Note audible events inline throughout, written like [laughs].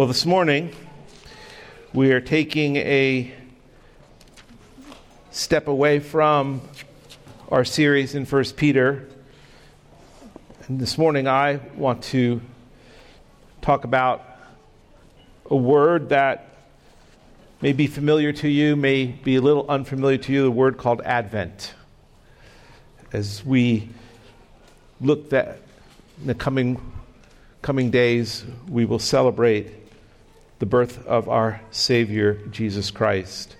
Well, this morning we are taking a step away from our series in 1 Peter. And this morning I want to talk about a word that may be familiar to you, may be a little unfamiliar to you, the word called Advent. As we look at in the coming coming days, we will celebrate the birth of our Savior, Jesus Christ.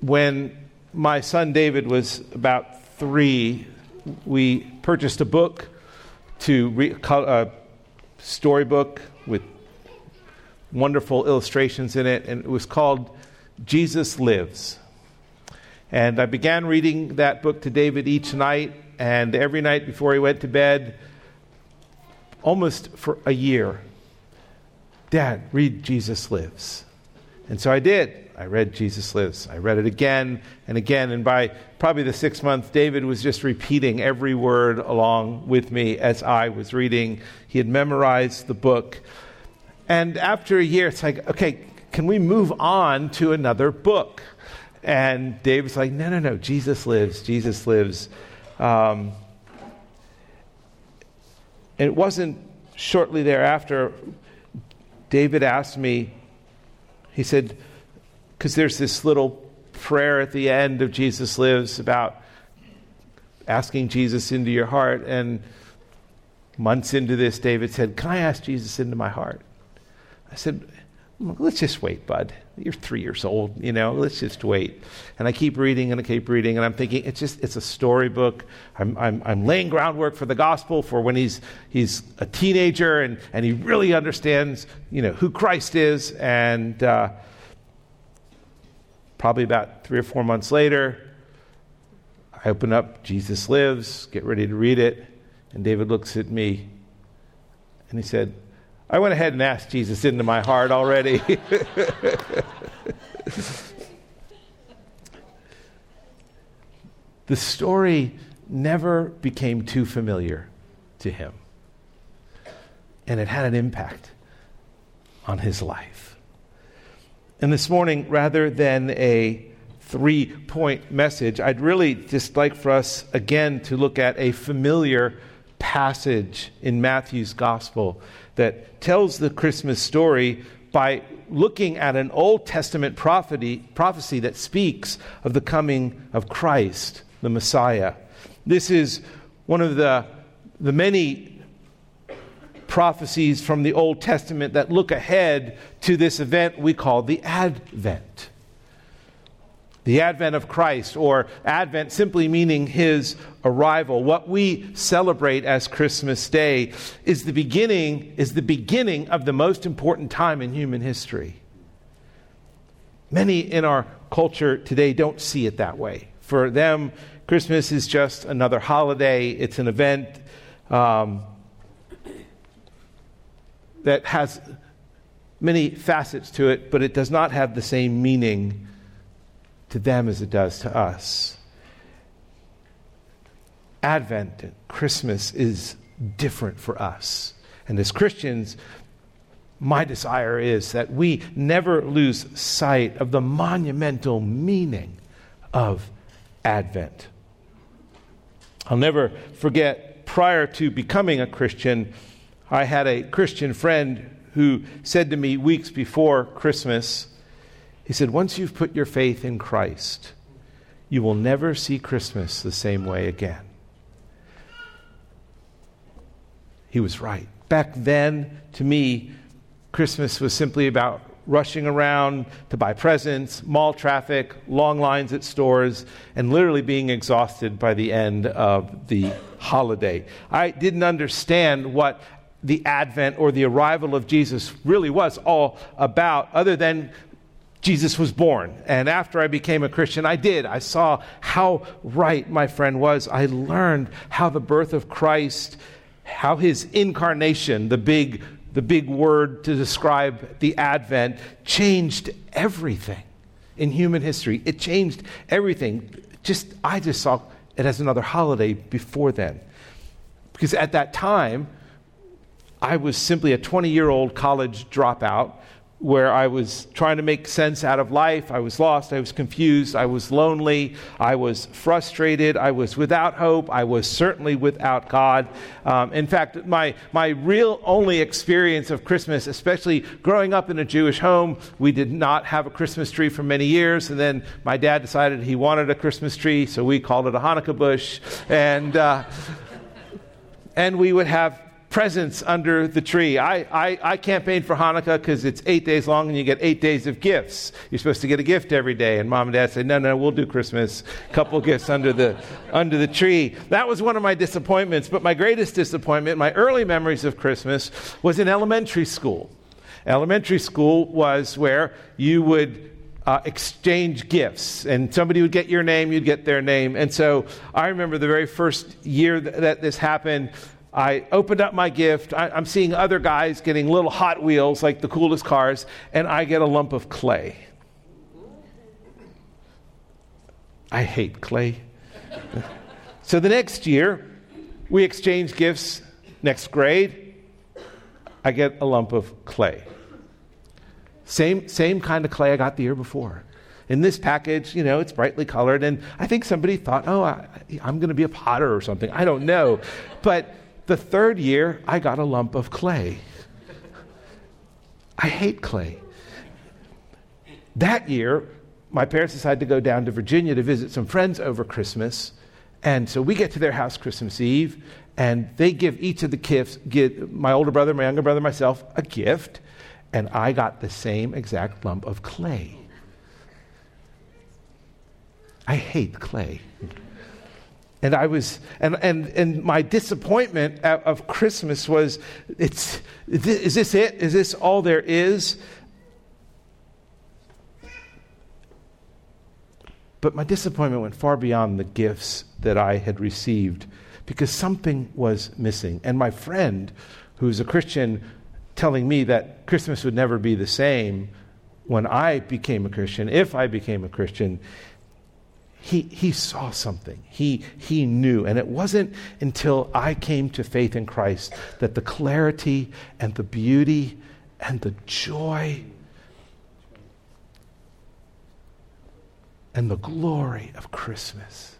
When my son David was about three, we purchased a book to read, a uh, storybook with wonderful illustrations in it, and it was called Jesus Lives. And I began reading that book to David each night, and every night before he went to bed, almost for a year, Dad, read Jesus Lives. And so I did. I read Jesus Lives. I read it again and again. And by probably the sixth month, David was just repeating every word along with me as I was reading. He had memorized the book. And after a year, it's like, okay, can we move on to another book? And David's like, no, no, no, Jesus lives. Jesus lives. Um, it wasn't shortly thereafter David asked me, he said, because there's this little prayer at the end of Jesus Lives about asking Jesus into your heart. And months into this, David said, Can I ask Jesus into my heart? I said, Let's just wait, bud. You're three years old, you know, let's just wait. And I keep reading and I keep reading, and I'm thinking, it's just, it's a storybook. I'm, I'm, I'm laying groundwork for the gospel for when he's, he's a teenager and, and he really understands, you know, who Christ is. And uh, probably about three or four months later, I open up Jesus Lives, get ready to read it, and David looks at me and he said, I went ahead and asked Jesus into my heart already. [laughs] the story never became too familiar to him, and it had an impact on his life. And this morning, rather than a three point message, I'd really just like for us again to look at a familiar passage in Matthew's gospel that tells the Christmas story by looking at an Old Testament prophecy, prophecy that speaks of the coming of Christ, the Messiah. This is one of the, the many prophecies from the Old Testament that look ahead to this event we call the Advent the advent of Christ, or advent simply meaning his arrival. What we celebrate as Christmas Day is the beginning, is the beginning of the most important time in human history. Many in our culture today don't see it that way. For them, Christmas is just another holiday, it's an event um, that has many facets to it, but it does not have the same meaning to them as it does to us. Advent and Christmas is different for us. And as Christians, my desire is that we never lose sight of the monumental meaning of Advent. I'll never forget, prior to becoming a Christian, I had a Christian friend who said to me weeks before Christmas, he said, Once you've put your faith in Christ, you will never see Christmas the same way again. He was right. Back then, to me, Christmas was simply about rushing around to buy presents, mall traffic, long lines at stores, and literally being exhausted by the end of the holiday. I didn't understand what the advent or the arrival of Jesus really was all about, other than Jesus was born. And after I became a Christian, I did. I saw how right my friend was. I learned how the birth of Christ, how his incarnation, the big, the big word to describe the Advent, changed everything in human history. It changed everything. Just I just saw it as another holiday before then. Because at that time, I was simply a 20 year old college dropout where I was trying to make sense out of life. I was lost. I was confused. I was lonely. I was frustrated. I was without hope. I was certainly without God. Um, in fact, my, my real only experience of Christmas, especially growing up in a Jewish home, we did not have a Christmas tree for many years. And then my dad decided he wanted a Christmas tree, so we called it a Hanukkah bush. And, uh, and we would have presents under the tree. I, I, I campaigned for Hanukkah because it's eight days long and you get eight days of gifts. You're supposed to get a gift every day. And mom and dad said, no, no, we'll do Christmas. Couple gifts under the, under the tree. That was one of my disappointments. But my greatest disappointment, my early memories of Christmas, was in elementary school. Elementary school was where you would uh, exchange gifts, and somebody would get your name, you'd get their name. And so I remember the very first year that, that this happened, I opened up my gift. I, am seeing other guys getting little Hot Wheels, like the coolest cars, and I get a lump of clay. I hate clay. so the next year, we exchange gifts. Next grade, I get a lump of clay. Same, same kind of clay I got the year before. In this package, you know, it's brightly colored, and I think somebody thought, oh, I, I'm going to be a potter or something. I don't know. But the third year, I got a lump of clay. I hate clay. That year, my parents decided to go down to Virginia to visit some friends over Christmas. And so we get to their house Christmas Eve, and they give each of the gifts, give my older brother, my younger brother, myself, a gift. And I got the same exact lump of clay. I hate clay. And I was, and, and, and my disappointment of Christmas was, it's, is this it? Is this all there is? But my disappointment went far beyond the gifts that I had received because something was missing. And my friend, who's a Christian, telling me that Christmas would never be the same when I became a Christian, if I became a Christian, he, he saw something. He, he knew. And it wasn't until I came to faith in Christ that the clarity and the beauty and the joy and the glory of Christmas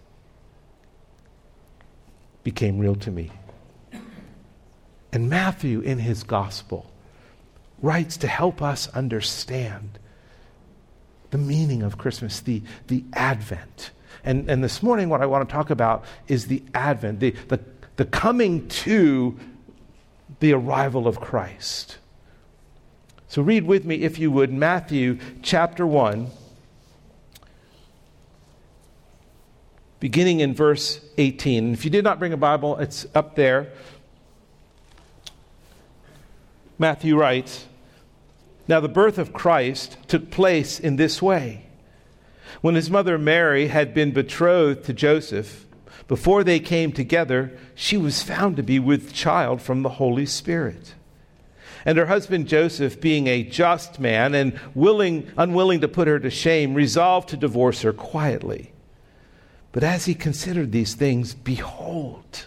became real to me. And Matthew, in his gospel, writes to help us understand the meaning of Christmas, the, the Advent. And, and this morning, what I want to talk about is the Advent, the, the, the coming to the arrival of Christ. So read with me, if you would, Matthew chapter 1, beginning in verse 18. And if you did not bring a Bible, it's up there. Matthew writes, now, the birth of Christ took place in this way. When his mother Mary had been betrothed to Joseph, before they came together, she was found to be with child from the Holy Spirit. And her husband Joseph, being a just man and willing, unwilling to put her to shame, resolved to divorce her quietly. But as he considered these things, behold,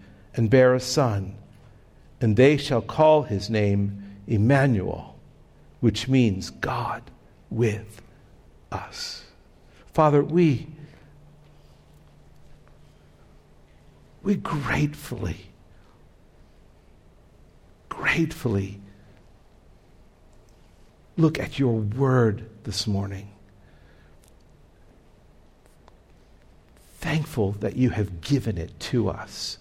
and bear a son, and they shall call his name Emmanuel which means God with us. Father, we, we gratefully, gratefully look at your word this morning. Thankful that you have given it to us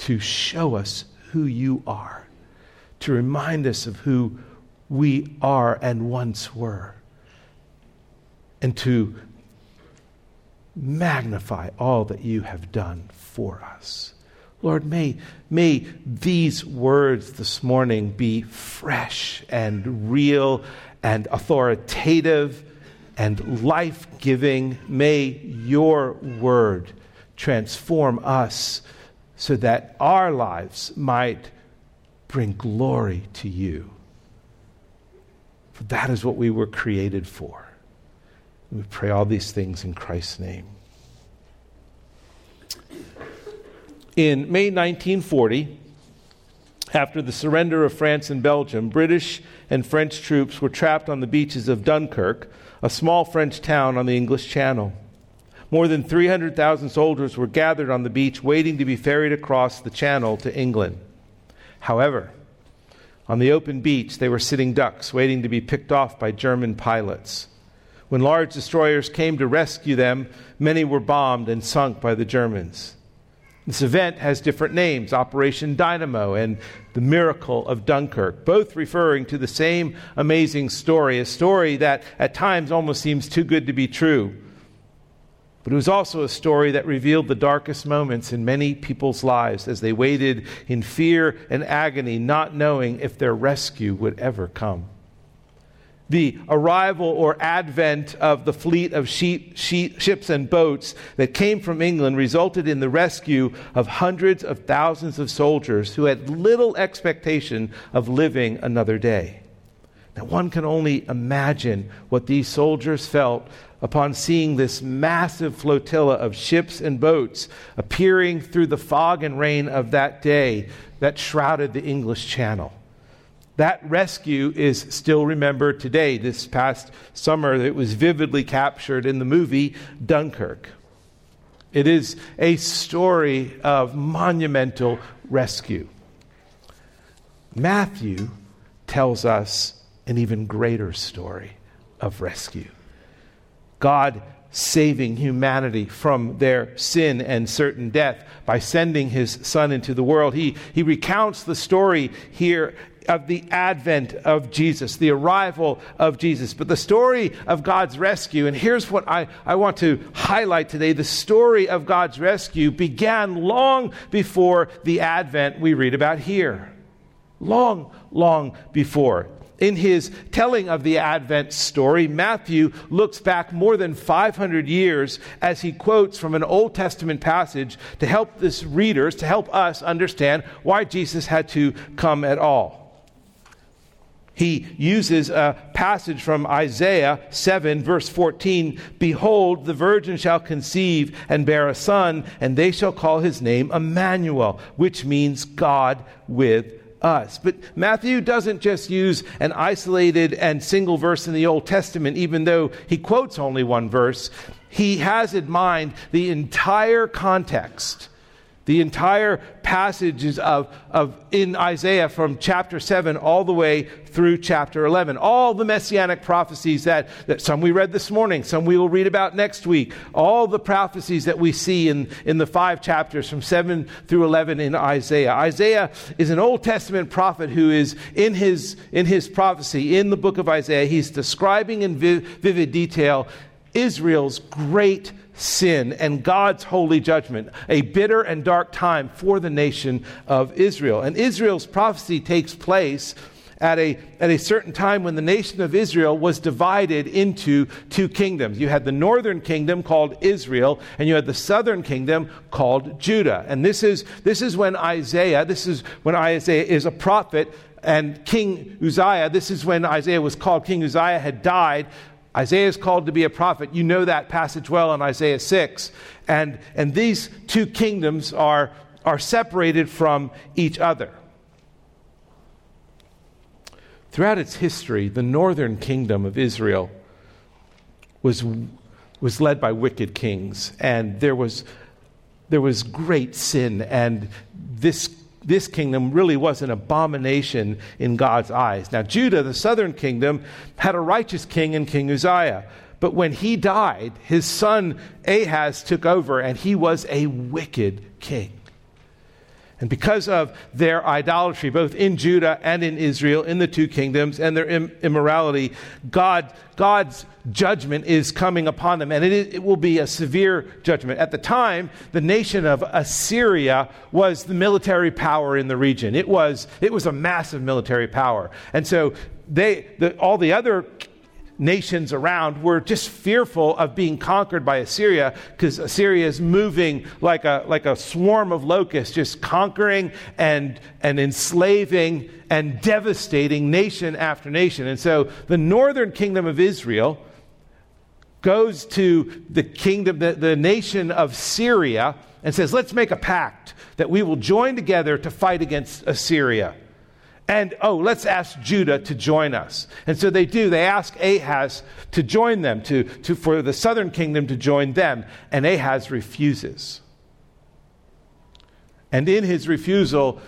to show us who you are, to remind us of who we are and once were, and to magnify all that you have done for us. Lord, may, may these words this morning be fresh and real and authoritative and life giving. May your word transform us so that our lives might bring glory to you. For that is what we were created for. We pray all these things in Christ's name. In May 1940, after the surrender of France and Belgium, British and French troops were trapped on the beaches of Dunkirk, a small French town on the English Channel. More than 300,000 soldiers were gathered on the beach waiting to be ferried across the channel to England. However, on the open beach, they were sitting ducks waiting to be picked off by German pilots. When large destroyers came to rescue them, many were bombed and sunk by the Germans. This event has different names Operation Dynamo and the Miracle of Dunkirk, both referring to the same amazing story, a story that at times almost seems too good to be true. But it was also a story that revealed the darkest moments in many people's lives as they waited in fear and agony, not knowing if their rescue would ever come the arrival or advent of the fleet of sheep, sheep, ships and boats that came from England resulted in the rescue of hundreds of thousands of soldiers who had little expectation of living another day. Now, one can only imagine what these soldiers felt upon seeing this massive flotilla of ships and boats appearing through the fog and rain of that day that shrouded the English Channel. That rescue is still remembered today. This past summer, it was vividly captured in the movie Dunkirk. It is a story of monumental rescue. Matthew tells us an even greater story of rescue. God saving humanity from their sin and certain death by sending his son into the world. He, he recounts the story here of the advent of Jesus, the arrival of Jesus, but the story of God's rescue. And here's what I, I want to highlight today the story of God's rescue began long before the advent we read about here. Long, long before. In his telling of the Advent story, Matthew looks back more than 500 years as he quotes from an Old Testament passage to help his readers, to help us understand why Jesus had to come at all. He uses a passage from Isaiah 7, verse 14 Behold, the virgin shall conceive and bear a son, and they shall call his name Emmanuel, which means God with us. But Matthew doesn't just use an isolated and single verse in the Old Testament, even though he quotes only one verse. He has in mind the entire context the entire passages of, of in Isaiah from chapter 7 all the way through chapter 11. All the messianic prophecies that, that some we read this morning, some we will read about next week. All the prophecies that we see in, in the five chapters from 7 through 11 in Isaiah. Isaiah is an Old Testament prophet who is in his, in his prophecy, in the book of Isaiah, he's describing in vivid detail Israel's great sin and God's holy judgment, a bitter and dark time for the nation of Israel. And Israel's prophecy takes place at a, at a certain time when the nation of Israel was divided into two kingdoms. You had the northern kingdom called Israel, and you had the southern kingdom called Judah. And this is, this is when Isaiah, this is when Isaiah is a prophet, and King Uzziah, this is when Isaiah was called King Uzziah, had died. Isaiah is called to be a prophet. You know that passage well in Isaiah 6. And, and these two kingdoms are, are separated from each other. Throughout its history, the northern kingdom of Israel was, was led by wicked kings, and there was, there was great sin, and this this kingdom really was an abomination in God's eyes. Now, Judah, the southern kingdom, had a righteous king in King Uzziah. But when he died, his son Ahaz took over, and he was a wicked king. And because of their idolatry, both in Judah and in Israel, in the two kingdoms, and their Im- immorality, God, God's judgment is coming upon them. And it, is, it will be a severe judgment. At the time, the nation of Assyria was the military power in the region, it was, it was a massive military power. And so they, the, all the other nations around were just fearful of being conquered by Assyria because Assyria is moving like a, like a swarm of locusts, just conquering and, and enslaving and devastating nation after nation. And so the northern kingdom of Israel goes to the kingdom, the, the nation of Syria, and says, Let's make a pact that we will join together to fight against Assyria. And oh, let's ask Judah to join us. And so they do. They ask Ahaz to join them, to, to, for the southern kingdom to join them. And Ahaz refuses. And in his refusal,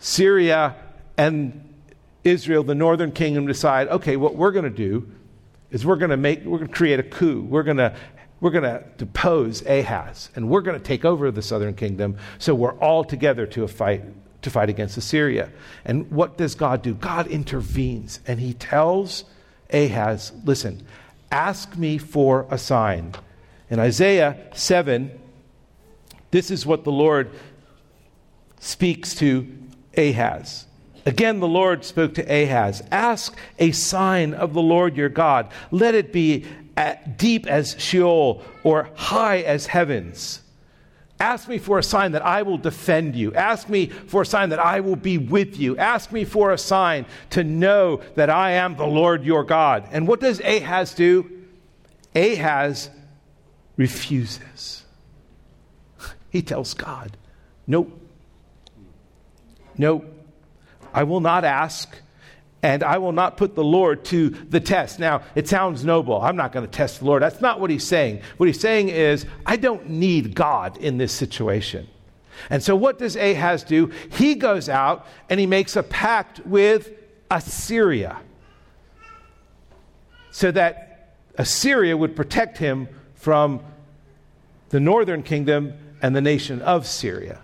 Syria and Israel, the northern kingdom, decide okay, what we're going to do is we're going to make, we're going to create a coup. We're going to we're going to depose Ahaz, and we're going to take over the southern kingdom. So we're all together to a fight to fight against Assyria. And what does God do? God intervenes and he tells Ahaz, listen, ask me for a sign. In Isaiah 7, this is what the Lord speaks to Ahaz. Again, the Lord spoke to Ahaz Ask a sign of the Lord your God. Let it be deep as Sheol or high as heavens. Ask me for a sign that I will defend you. Ask me for a sign that I will be with you. Ask me for a sign to know that I am the Lord your God. And what does Ahaz do? Ahaz refuses. [laughs] He tells God, Nope. Nope. I will not ask and I will not put the Lord to the test. Now, it sounds noble. I'm not going to test the Lord. That's not what he's saying. What he's saying is, I don't need God in this situation. And so, what does Ahaz do? He goes out and he makes a pact with Assyria so that Assyria would protect him from the northern kingdom and the nation of Syria.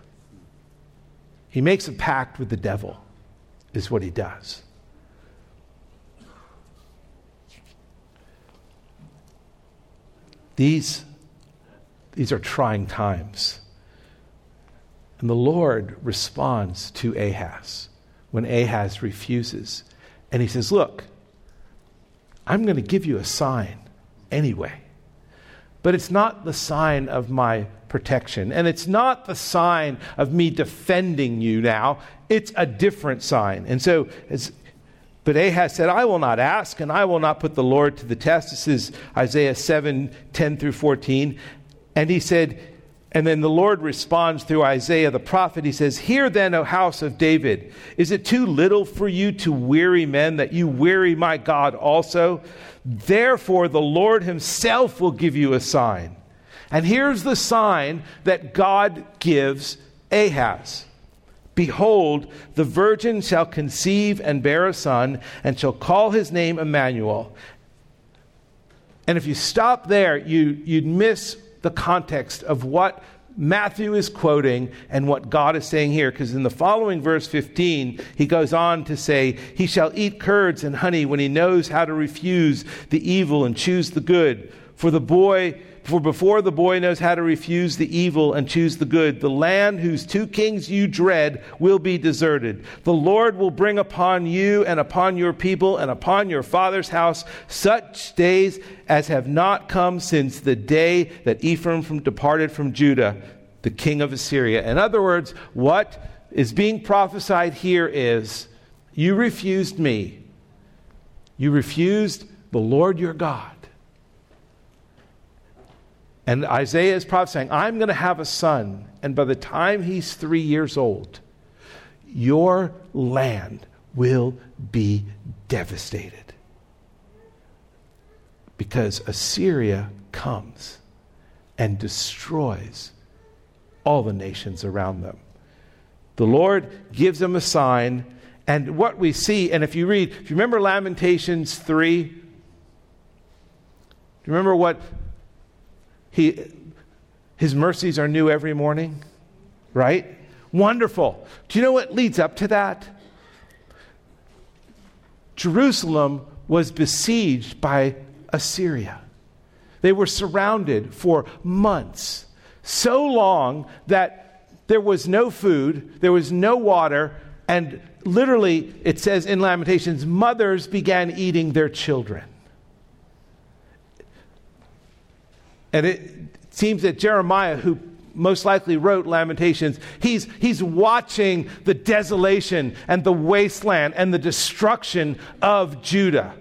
He makes a pact with the devil, is what he does. These, these are trying times. And the Lord responds to Ahaz when Ahaz refuses. And he says, Look, I'm going to give you a sign anyway. But it's not the sign of my protection. And it's not the sign of me defending you now. It's a different sign. And so, as but Ahaz said, I will not ask, and I will not put the Lord to the test. This is Isaiah 7 10 through 14. And he said, and then the Lord responds through Isaiah the prophet. He says, Hear then, O house of David, is it too little for you to weary men that you weary my God also? Therefore, the Lord himself will give you a sign. And here's the sign that God gives Ahaz. Behold, the virgin shall conceive and bear a son, and shall call his name Emmanuel. And if you stop there, you, you'd miss the context of what Matthew is quoting and what God is saying here. Because in the following verse 15, he goes on to say, He shall eat curds and honey when he knows how to refuse the evil and choose the good. For the boy for before the boy knows how to refuse the evil and choose the good, the land whose two kings you dread will be deserted. The Lord will bring upon you and upon your people and upon your father's house such days as have not come since the day that Ephraim from, departed from Judah, the king of Assyria. In other words, what is being prophesied here is you refused me. You refused the Lord your God. And Isaiah is prophesying, I'm going to have a son, and by the time he's three years old, your land will be devastated. Because Assyria comes and destroys all the nations around them. The Lord gives them a sign, and what we see, and if you read, if you remember Lamentations 3, do you remember what he, his mercies are new every morning, right? Wonderful. Do you know what leads up to that? Jerusalem was besieged by Assyria. They were surrounded for months, so long that there was no food, there was no water, and literally, it says in Lamentations, mothers began eating their children. And it seems that Jeremiah, who most likely wrote Lamentations, he's, he's watching the desolation and the wasteland and the destruction of Judah.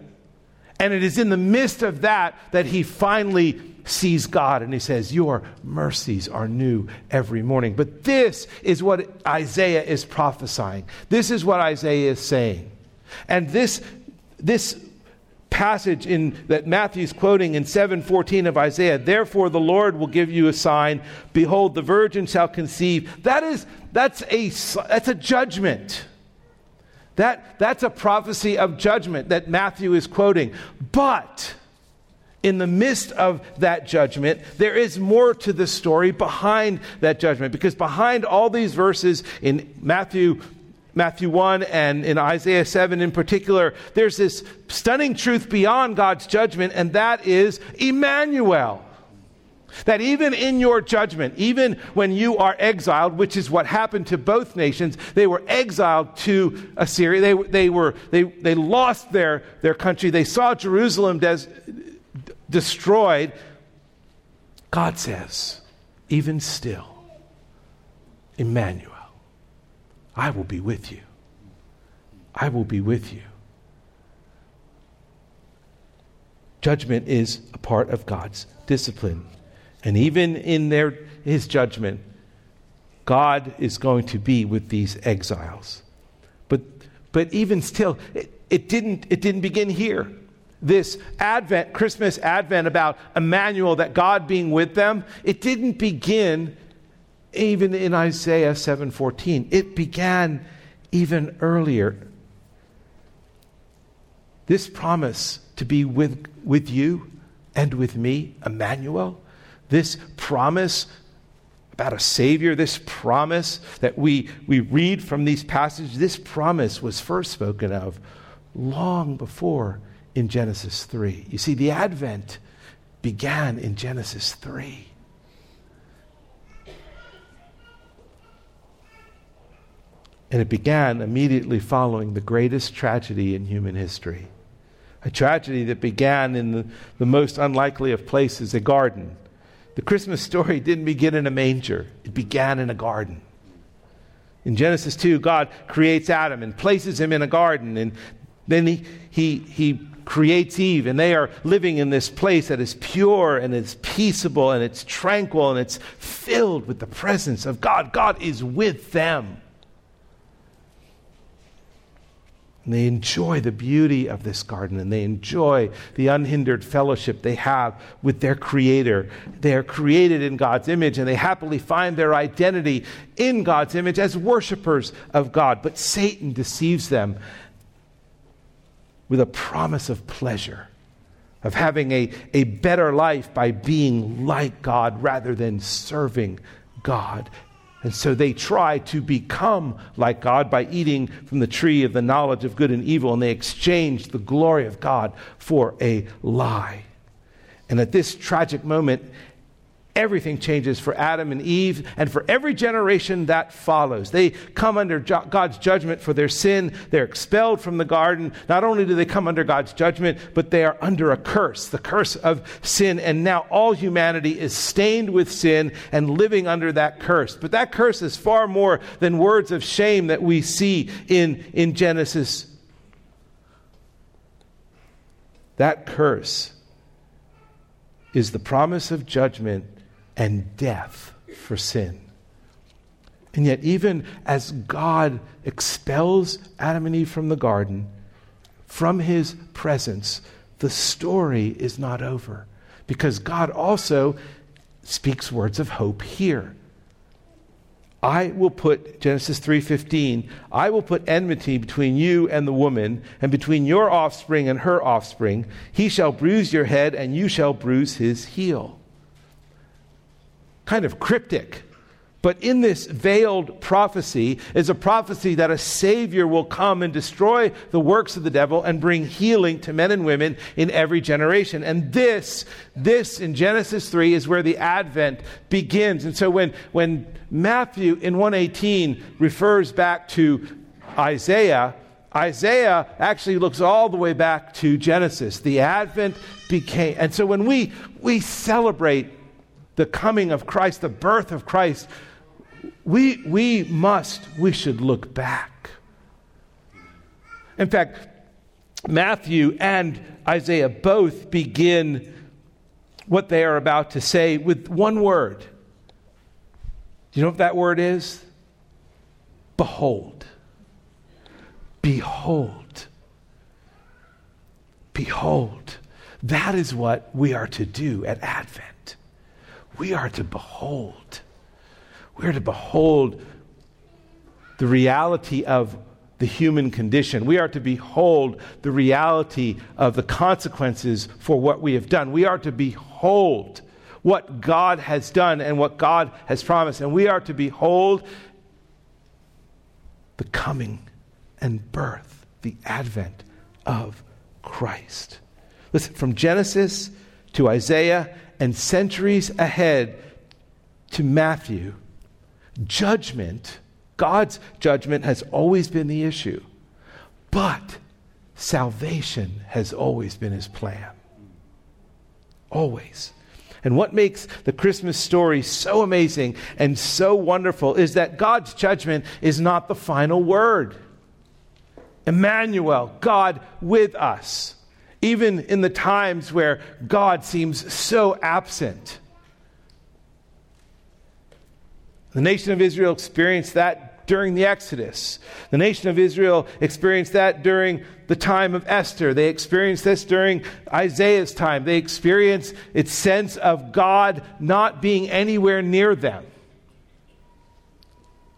And it is in the midst of that that he finally sees God and he says, Your mercies are new every morning. But this is what Isaiah is prophesying. This is what Isaiah is saying. And this, this passage in that Matthew's quoting in 7:14 of Isaiah, therefore the Lord will give you a sign, behold the virgin shall conceive. That is that's a that's a judgment. That that's a prophecy of judgment that Matthew is quoting. But in the midst of that judgment, there is more to the story behind that judgment. Because behind all these verses in Matthew, Matthew 1 and in Isaiah 7 in particular, there's this stunning truth beyond God's judgment, and that is Emmanuel. That even in your judgment, even when you are exiled, which is what happened to both nations, they were exiled to Assyria. They, they, were, they, they lost their, their country. They saw Jerusalem des, destroyed, God says, even still, Emmanuel, I will be with you. I will be with you. Judgment is a part of God's discipline. And even in their, his judgment, God is going to be with these exiles. But, but even still, it, it, didn't, it didn't begin here this Advent, Christmas Advent about Emmanuel, that God being with them, it didn't begin even in Isaiah 7:14. It began even earlier. This promise to be with, with you and with me, Emmanuel, this promise about a Savior, this promise that we, we read from these passages, this promise was first spoken of long before in Genesis 3. You see, the Advent began in Genesis 3. And it began immediately following the greatest tragedy in human history. A tragedy that began in the, the most unlikely of places, a garden. The Christmas story didn't begin in a manger, it began in a garden. In Genesis 2, God creates Adam and places him in a garden, and then he, he, he creates Eve, and they are living in this place that is pure and it's peaceable and it's tranquil and it's filled with the presence of God. God is with them. And they enjoy the beauty of this garden and they enjoy the unhindered fellowship they have with their Creator. They are created in God's image and they happily find their identity in God's image as worshipers of God. But Satan deceives them with a promise of pleasure, of having a, a better life by being like God rather than serving God. And so they try to become like God by eating from the tree of the knowledge of good and evil, and they exchange the glory of God for a lie. And at this tragic moment, everything changes for Adam and Eve and for every generation that follows. They come under God's judgment for their sin. They're expelled from the garden. Not only do they come under God's judgment, but they are under a curse, the curse of sin. And now all humanity is stained with sin and living under that curse. But that curse is far more than words of shame that we see in, in Genesis. That curse is the promise of judgment and death for sin. And yet, even as God expels Adam and Eve from the garden, from his presence, the story is not over. Because God also speaks words of hope here. I will put Genesis 3:15, I will put enmity between you and the woman and between your offspring and her offspring. He shall bruise your head and you shall bruise his heel kind of cryptic. But in this veiled prophecy is a prophecy that a Savior will come and destroy the works of the devil and bring healing to men and women in every generation. And this, this in Genesis 3 is where the Advent begins. And so when, when Matthew in 118 refers back to Isaiah, Isaiah actually looks all the way back to Genesis. The Advent became, and so when we, we celebrate the coming of Christ, the birth of Christ, we, we must, we should look back. In fact, Matthew and Isaiah both begin what they are about to say with one word. Do you know what that word is? Behold. Behold. Behold. That is what we are to do at Advent. We are to behold. We are to behold the reality of the human condition. We are to behold the reality of the consequences for what we have done. We are to behold what God has done and what God has promised. And we are to behold the coming and birth, the advent of Christ. Listen, from Genesis to Isaiah and centuries ahead to Matthew, Judgment, God's judgment, has always been the issue. But salvation has always been his plan. Always. And what makes the Christmas story so amazing and so wonderful is that God's judgment is not the final word. Emmanuel, God with us, even in the times where God seems so absent. The nation of Israel experienced that during the Exodus. The nation of Israel experienced that during the time of Esther. They experienced this during Isaiah's time. They experienced its sense of God not being anywhere near them.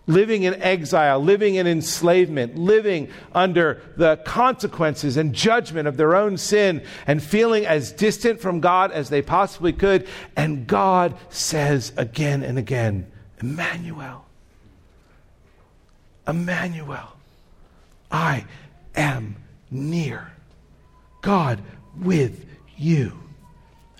Living in exile, living in enslavement, living under the consequences and judgment of their own sin, and feeling as distant from God as they possibly could. And God says again and again, Emmanuel. Emmanuel. I am near. God with you.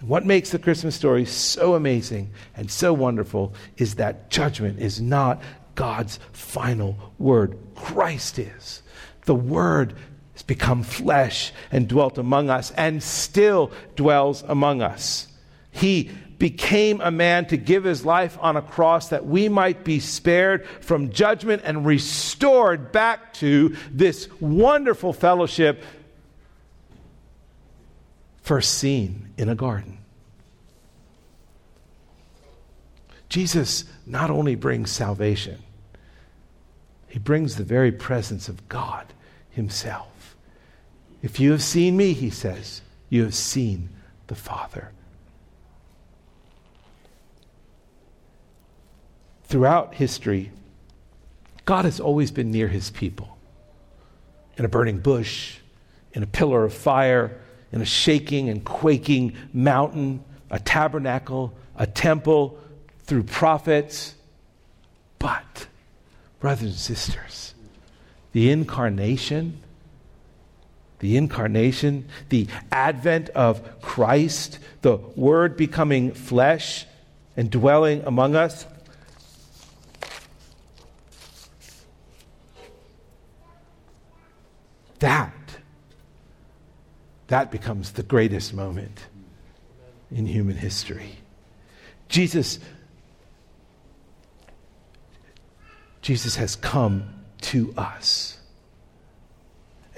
what makes the Christmas story so amazing and so wonderful is that judgment is not God's final word. Christ is. The Word has become flesh and dwelt among us and still dwells among us. He became a man to give his life on a cross that we might be spared from judgment and restored back to this wonderful fellowship first seen in a garden. Jesus not only brings salvation, he brings the very presence of God himself. If you have seen me, he says, you have seen the Father. throughout history, God has always been near his people. In a burning bush, in a pillar of fire, in a shaking and quaking mountain, a tabernacle, a temple, through prophets. But, brothers and sisters, the incarnation, the incarnation, the advent of Christ, the Word becoming flesh and dwelling among us, That, that becomes the greatest moment in human history. Jesus, Jesus has come to us.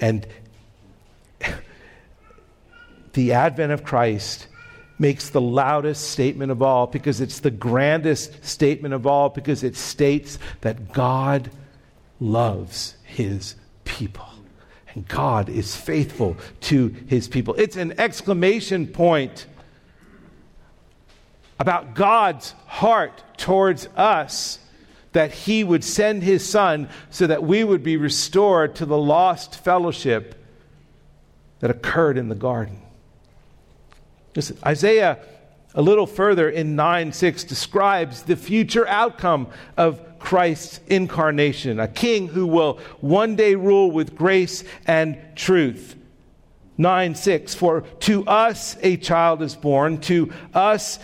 And the advent of Christ makes the loudest statement of all because it's the grandest statement of all because it states that God loves his people. And God is faithful to his people. It's an exclamation point about God's heart towards us that he would send his son so that we would be restored to the lost fellowship that occurred in the garden. Listen, Isaiah a little further in 9 6 describes the future outcome of Christ's incarnation, a king who will one day rule with grace and truth. 9 6 For to us a child is born, to us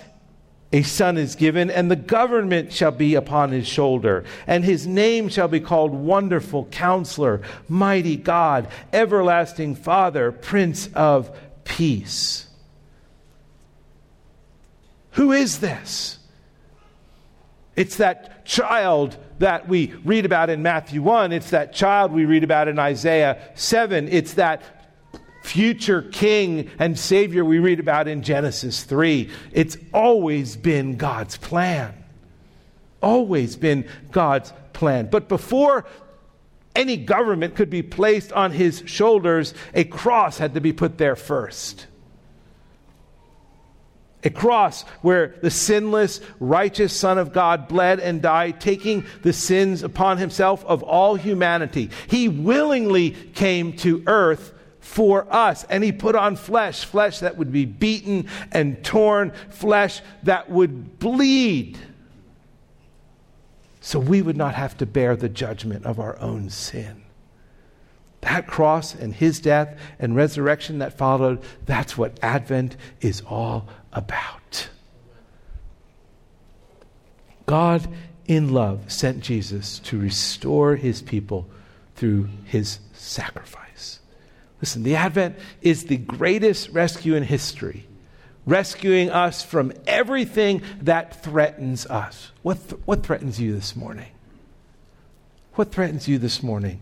a son is given, and the government shall be upon his shoulder, and his name shall be called Wonderful Counselor, Mighty God, Everlasting Father, Prince of Peace. Who is this? It's that child that we read about in Matthew 1. It's that child we read about in Isaiah 7. It's that future king and savior we read about in Genesis 3. It's always been God's plan. Always been God's plan. But before any government could be placed on his shoulders, a cross had to be put there first a cross where the sinless, righteous Son of God bled and died, taking the sins upon himself of all humanity. He willingly came to earth for us, and he put on flesh, flesh that would be beaten and torn, flesh that would bleed. So we would not have to bear the judgment of our own sin. That cross and his death and resurrection that followed, that's what Advent is all about. God, in love, sent Jesus to restore his people through his sacrifice. Listen, the Advent is the greatest rescue in history, rescuing us from everything that threatens us. What, th- what threatens you this morning? What threatens you this morning?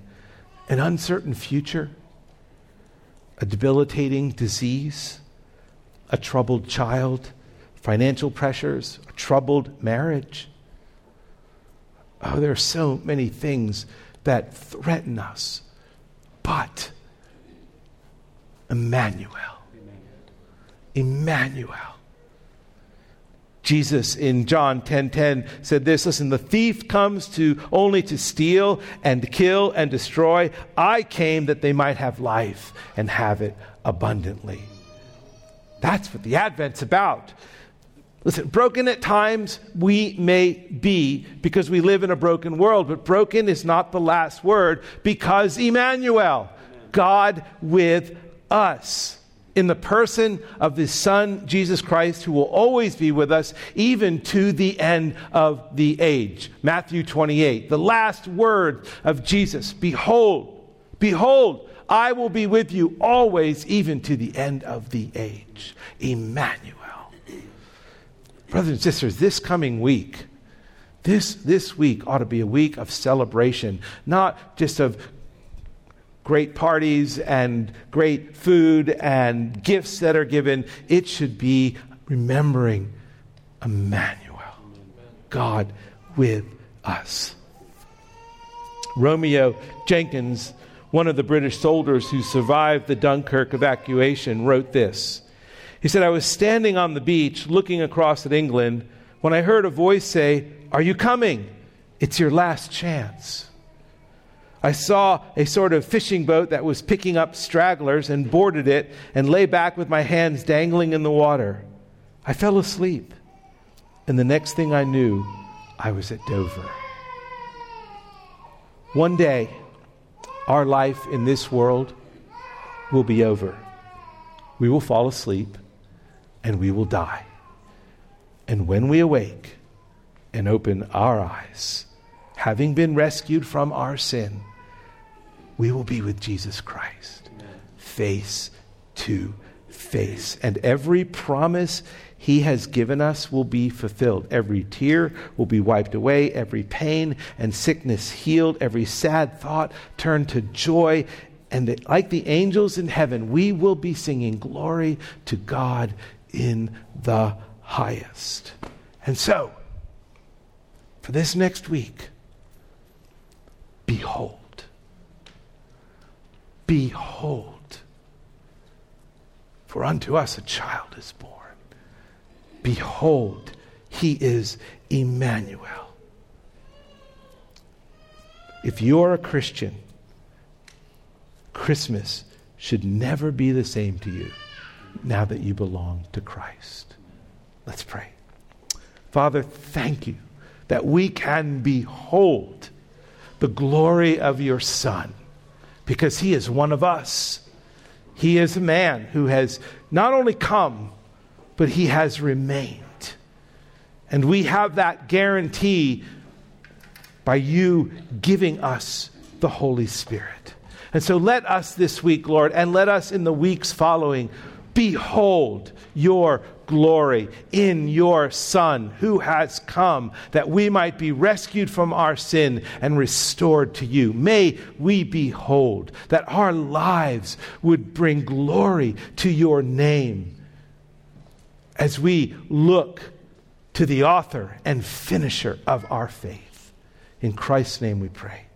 An uncertain future? A debilitating disease? a troubled child, financial pressures, a troubled marriage. Oh, there are so many things that threaten us. But Emmanuel, Emmanuel. Jesus in John 10:10 10, 10 said this, listen, the thief comes to only to steal and kill and destroy. I came that they might have life and have it abundantly. That's what the Advent's about. Listen, broken at times we may be because we live in a broken world, but broken is not the last word because Emmanuel, God with us, in the person of His Son, Jesus Christ, who will always be with us even to the end of the age. Matthew 28, the last word of Jesus Behold, behold, I will be with you always, even to the end of the age. Emmanuel. Brothers and sisters, this coming week, this, this week ought to be a week of celebration, not just of great parties and great food and gifts that are given. It should be remembering Emmanuel, God with us. Romeo Jenkins one of the British soldiers who survived the Dunkirk evacuation, wrote this. He said, I was standing on the beach looking across at England when I heard a voice say, Are you coming? It's your last chance. I saw a sort of fishing boat that was picking up stragglers and boarded it and lay back with my hands dangling in the water. I fell asleep, and the next thing I knew, I was at Dover. One day, our life in this world will be over. We will fall asleep and we will die. And when we awake and open our eyes, having been rescued from our sin, we will be with Jesus Christ, face to face. And every promise he has given us will be fulfilled. Every tear will be wiped away, every pain and sickness healed, every sad thought turned to joy. And like the angels in heaven, we will be singing glory to God in the highest. And so, for this next week, behold, behold, for unto us a child is born Behold, he is Emmanuel. If you're a Christian, Christmas should never be the same to you now that you belong to Christ. Let's pray. Father, thank you that we can behold the glory of your Son because he is one of us. He is a man who has not only come, but he has remained. And we have that guarantee by you giving us the Holy Spirit. And so let us this week, Lord, and let us in the weeks following behold your glory in your Son who has come that we might be rescued from our sin and restored to you. May we behold that our lives would bring glory to your name as we look to the author and finisher of our faith. In Christ's name we pray.